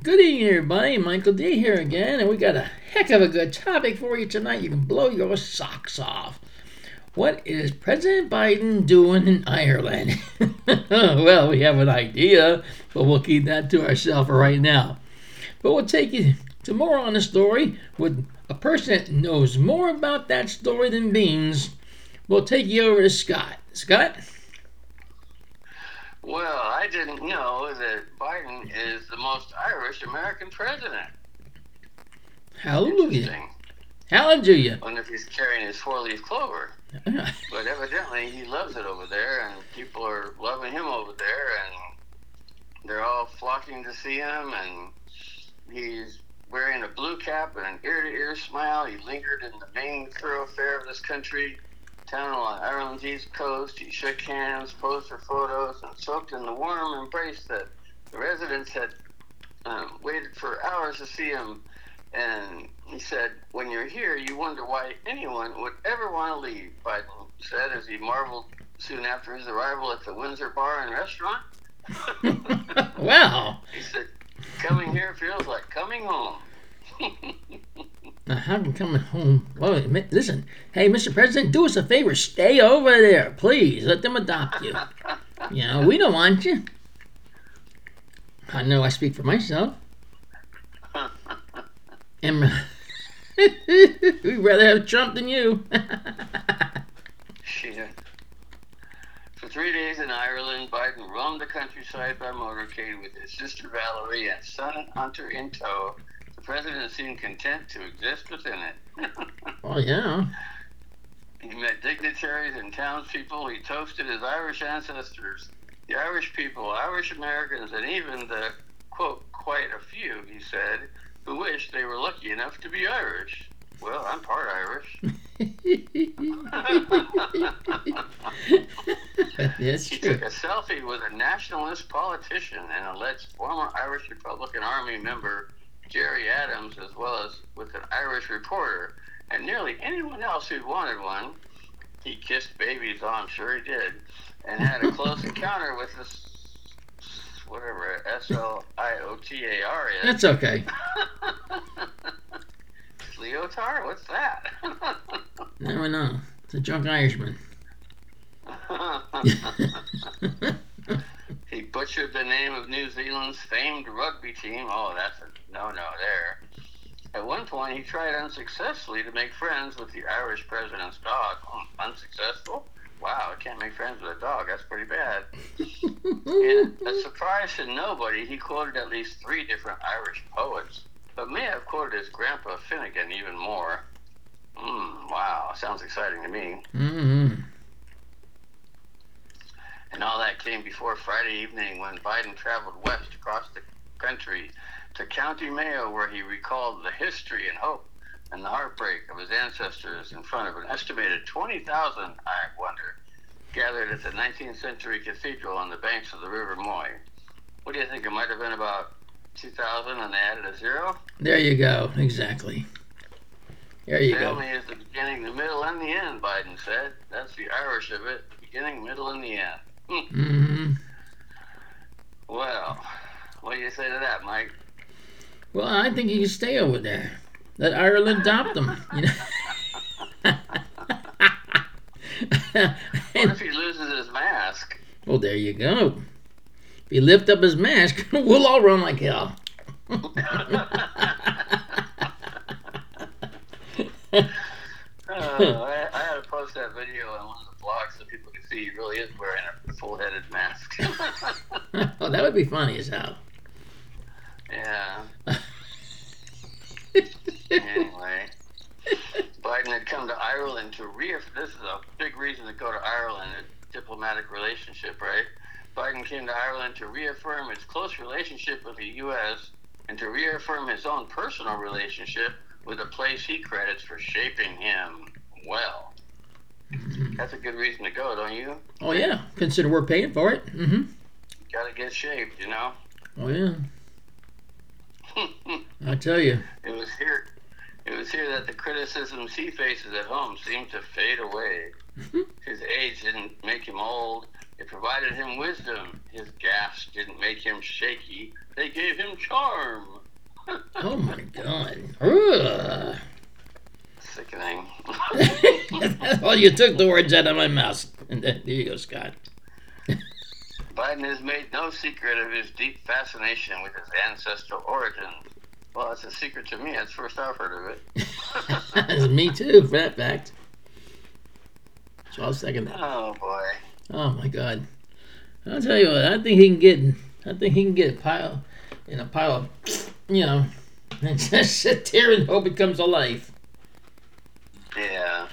Good evening, everybody. Michael D here again, and we got a heck of a good topic for you tonight. You can blow your socks off. What is President Biden doing in Ireland? well, we have an idea, but we'll keep that to ourselves right now. But we'll take you to more on the story with a person that knows more about that story than beans. We'll take you over to Scott. Scott? Well, I didn't know that Biden is the most Irish American president. Hallelujah. Hallelujah. Wonder if he's carrying his four-leaf clover. But evidently, he loves it over there, and people are loving him over there, and they're all flocking to see him. And he's wearing a blue cap and an ear-to-ear smile. He lingered in the main thoroughfare of this country, town on Ireland's east coast. He shook hands, posed for photos, and soaked in the warm embrace that the residents had um, waited for hours to see him. And he said, When you're here, you wonder why anyone would ever want to leave, Biden said as he marveled soon after his arrival at the Windsor Bar and Restaurant. wow. He said, Coming here feels like coming home. Now, how can coming home? Well, listen, hey, Mr. President, do us a favor. Stay over there, please. Let them adopt you. You know, we don't want you. I know I speak for myself. And we'd rather have Trump than you. Shit. For three days in Ireland, Biden roamed the countryside by motorcade with his sister Valerie and son Hunter in tow. The president seemed content to exist within it. oh, yeah. he met dignitaries and townspeople. He toasted his Irish ancestors, the Irish people, Irish Americans, and even the, quote, quite a few, he said, who wished they were lucky enough to be Irish. Well, I'm part Irish. That's He true. took a selfie with a nationalist politician and alleged former Irish Republican Army member Gerry Adams, as well as with an Irish reporter, and nearly anyone else who wanted one. He kissed babies, oh, I'm sure he did, and had a close encounter with this, whatever S L I O T A R is. That's okay. Leotard? What's that? Never know. It's a drunk Irishman. he butchered the name of New Zealand's famed rugby team. Oh, that's a no no there. At one point, he tried unsuccessfully to make friends with the Irish president's dog. Hmm, unsuccessful? Wow, I can't make friends with a dog. That's pretty bad. In a surprise to nobody, he quoted at least three different Irish poets, but may have quoted his grandpa Finnegan even more. Hmm, wow, sounds exciting to me. mm-hmm. And all that came before Friday evening when Biden traveled west across the country to County Mayo, where he recalled the history and hope and the heartbreak of his ancestors in front of an estimated 20,000, I wonder, gathered at the 19th century cathedral on the banks of the River Moy. What do you think? It might have been about 2,000 and they added a zero? There you go. Exactly. There you go. Family is the beginning, the middle, and the end, Biden said. That's the Irish of it beginning, middle, and the end. Hmm. Mm-hmm. Well, what do you say to that, Mike? Well, I think he can stay over there. Let Ireland adopt him. You know. What if he loses his mask? well, there you go. If he lift up his mask, we'll all run like hell. Oh, I, I had to post that video on one of the blogs so people can see he really is wearing a full-headed mask. oh, that would be funny as hell. yeah. Anyway, Biden had come to Ireland to reaffirm. This is a big reason to go to Ireland. A diplomatic relationship, right? Biden came to Ireland to reaffirm its close relationship with the U.S. and to reaffirm his own personal relationship with a place he credits for shaping him well. That's a good reason to go, don't you? Oh yeah, consider we're paying for it. Mm-hmm. Got to get shaped, you know. Oh yeah, I tell you. it was here. It was here that the criticisms he faces at home seemed to fade away. Mm-hmm. His age didn't make him old. It provided him wisdom. His gas didn't make him shaky they gave him charm. oh my god. Ugh. Sickening. well, you took the words out of my mouth. There you go, Scott. Biden has made no secret of his deep fascination with his ancestral origins. Well, it's a secret to me. That's the first I've heard of it. me too, for that fact. So I'll second that. Oh boy. Oh my God. I'll tell you what. I think he can get. I think he can get a pile in a pile of, you know, and just sit there and hope it comes to life. Yeah.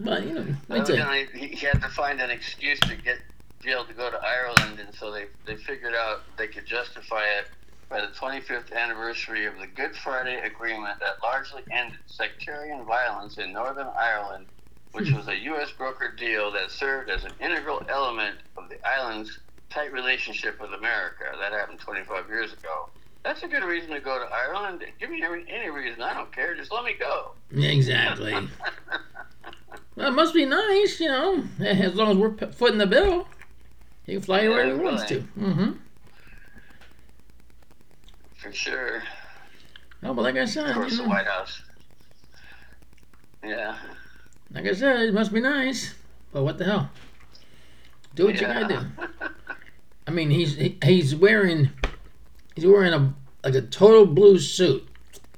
But you know, Evidently, he had to find an excuse to get be able to go to Ireland, and so they they figured out they could justify it by the 25th anniversary of the Good Friday Agreement that largely ended sectarian violence in Northern Ireland, which hmm. was a U.S. brokered deal that served as an integral element of the island's tight relationship with America. That happened 25 years ago. That's a good reason to go to Ireland. Give me any reason. I don't care. Just let me go. Exactly. well, it must be nice, you know, as long as we're footing the bill. He can fly yeah, wherever he wants to. Mm-hmm. For sure. Oh, but like I said, of course, the White House. Yeah. Like I said, it must be nice, but what the hell? Do what yeah. you gotta do. I mean, he's he, he's wearing he's wearing a like a total blue suit,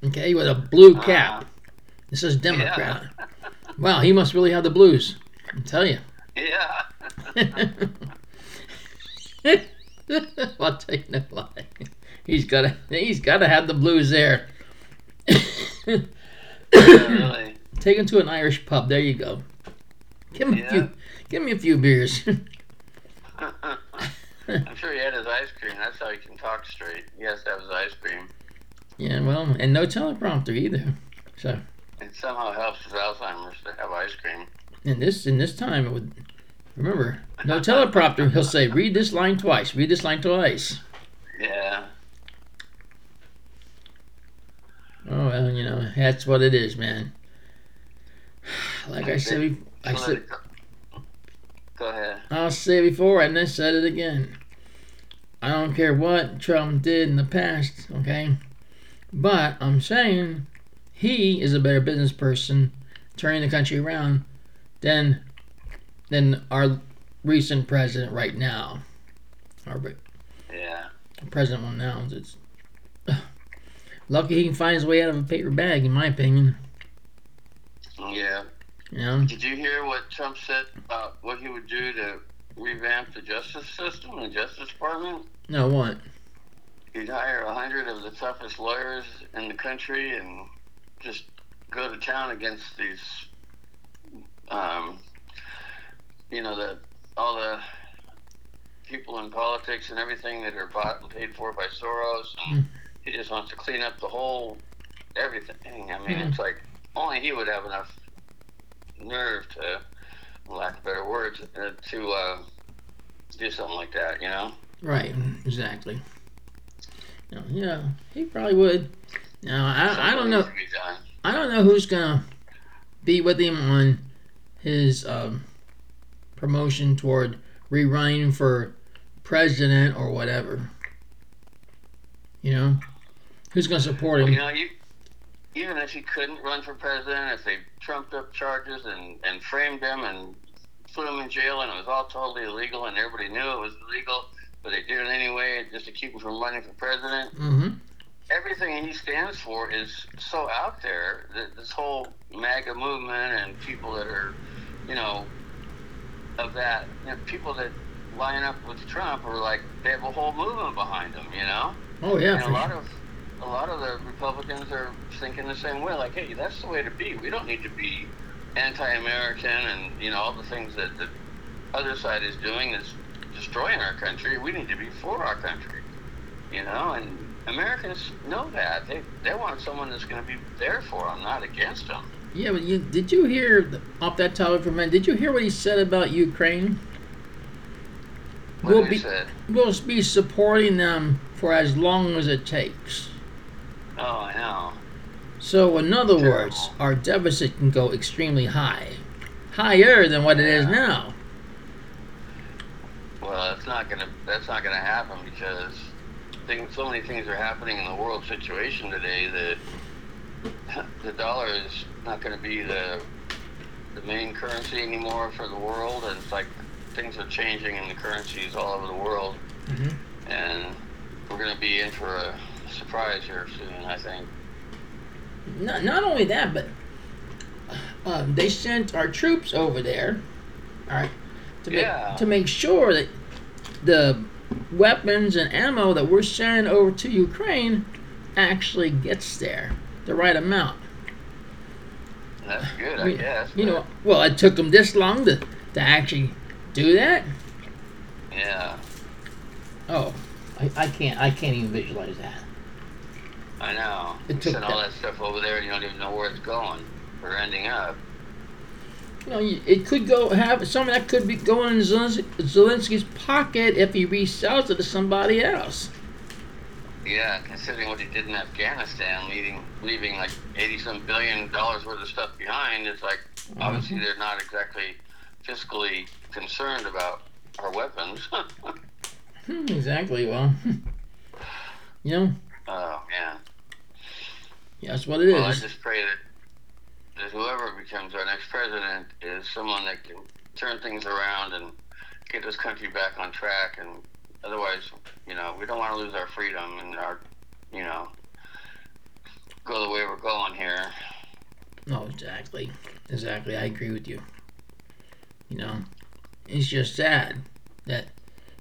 okay, with a blue uh-huh. cap. Uh, this is Democrat. Yeah. wow, he must really have the blues. I tell you. Yeah. I'll tell you no lie. He's gotta he's gotta have the blues there. really? Take him to an Irish pub. There you go. Give me yeah. a few. Give me a few beers. I'm sure he had his ice cream. That's how he can talk straight. He has to have his ice cream. Yeah, well, and no teleprompter either. So. It somehow helps his Alzheimer's to have ice cream. In this in this time, it would Remember, no teleprompter. He'll say, read this line twice. Read this line twice. Yeah. Oh well, you know that's what it is, man. Like I said, I said. Go ahead. I'll say before, and then said it again. I don't care what Trump did in the past, okay? But I'm saying he is a better business person turning the country around than than our recent president right now. Our yeah. president one now. It's lucky he can find his way out of a paper bag, in my opinion. Yeah. Yeah. Did you hear what Trump said about what he would do to revamp the justice system, the Justice Department? No, what? He'd hire a hundred of the toughest lawyers in the country and just go to town against these um, you know, the all the people in politics and everything that are bought and paid for by Soros. And mm. He just wants to clean up the whole everything. I mean, mm. it's like only he would have enough nerve to, lack of better words, uh, to uh, do something like that. You know? Right. Exactly. Yeah, he probably would. Now I, I don't know. I don't know who's gonna be with him on his um, promotion toward rerunning for president or whatever. You know, who's going to support him? Well, you know, you, even if he couldn't run for president, if they trumped up charges and, and framed him and put him in jail and it was all totally illegal and everybody knew it was illegal, but they did it anyway just to keep him from running for president. Mm-hmm. Everything he stands for is so out there that this whole MAGA movement and people that are, you know, of that. You know, people that line up with Trump are like they have a whole movement behind them. You know. Oh yeah. And a lot sure. of a lot of the Republicans are thinking the same way. Like, hey, that's the way to be. We don't need to be anti-American and you know all the things that the other side is doing is destroying our country. We need to be for our country. You know, and Americans know that. They they want someone that's going to be there for them, not against them. Yeah, but you, did you hear off that topic for a minute? Did you hear what he said about Ukraine? What we'll be said? we'll be supporting them for as long as it takes. Oh, I know. So, in other Terrible. words, our deficit can go extremely high, higher than what yeah. it is now. Well, that's not gonna that's not gonna happen because things, so many things are happening in the world situation today that the dollar is not going to be the the main currency anymore for the world, and it's like things are changing in the currencies all over the world, Mm-hmm. and we're going to be in for a surprise here soon. I think. Not, not only that, but um, they sent our troops over there, all right, to make, to make sure that the weapons and ammo that we're sending over to Ukraine actually gets there, the right amount. That's good, I We- guess. You know, well, it took them this long to, to actually do that. Yeah, Oh, I, I can't I can't even visualize that. I know. It took send all that- stuff over there, and you don't even know where it's going or ending up. You know, it could go have some of that could be going in Zelensky, Zelensky's pocket if he resells it to somebody else. Yeah, considering what he did in Afghanistan, leaving leaving like eighty some billion dollars worth of stuff behind, it's like obviously they're not exactly fiscally concerned about our weapons. Hmm, exactly. Well, you know, oh man. Yeah, that's what it is. Well, I just pray that that whoever becomes our next president is someone that can turn things around and get this country back on track. And otherwise, you know, we don't want to lose our freedom and our, you know, go the way we're going here. No, exactly, exactly. I agree with you. You know, it's just sad that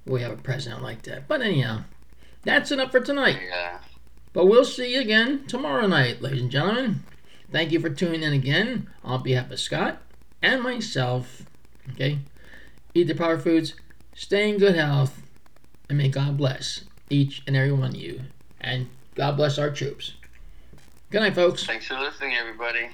we have a president like that. But anyhow, that's enough for tonight. Yeah. But we'll see you again tomorrow night, ladies and gentlemen. Thank you for tuning in again on behalf of Scott and myself. Okay? Eat the proper foods, stay in good health, and may God bless each and every one of you. And God bless our troops. Good night, folks. Thanks for listening, everybody.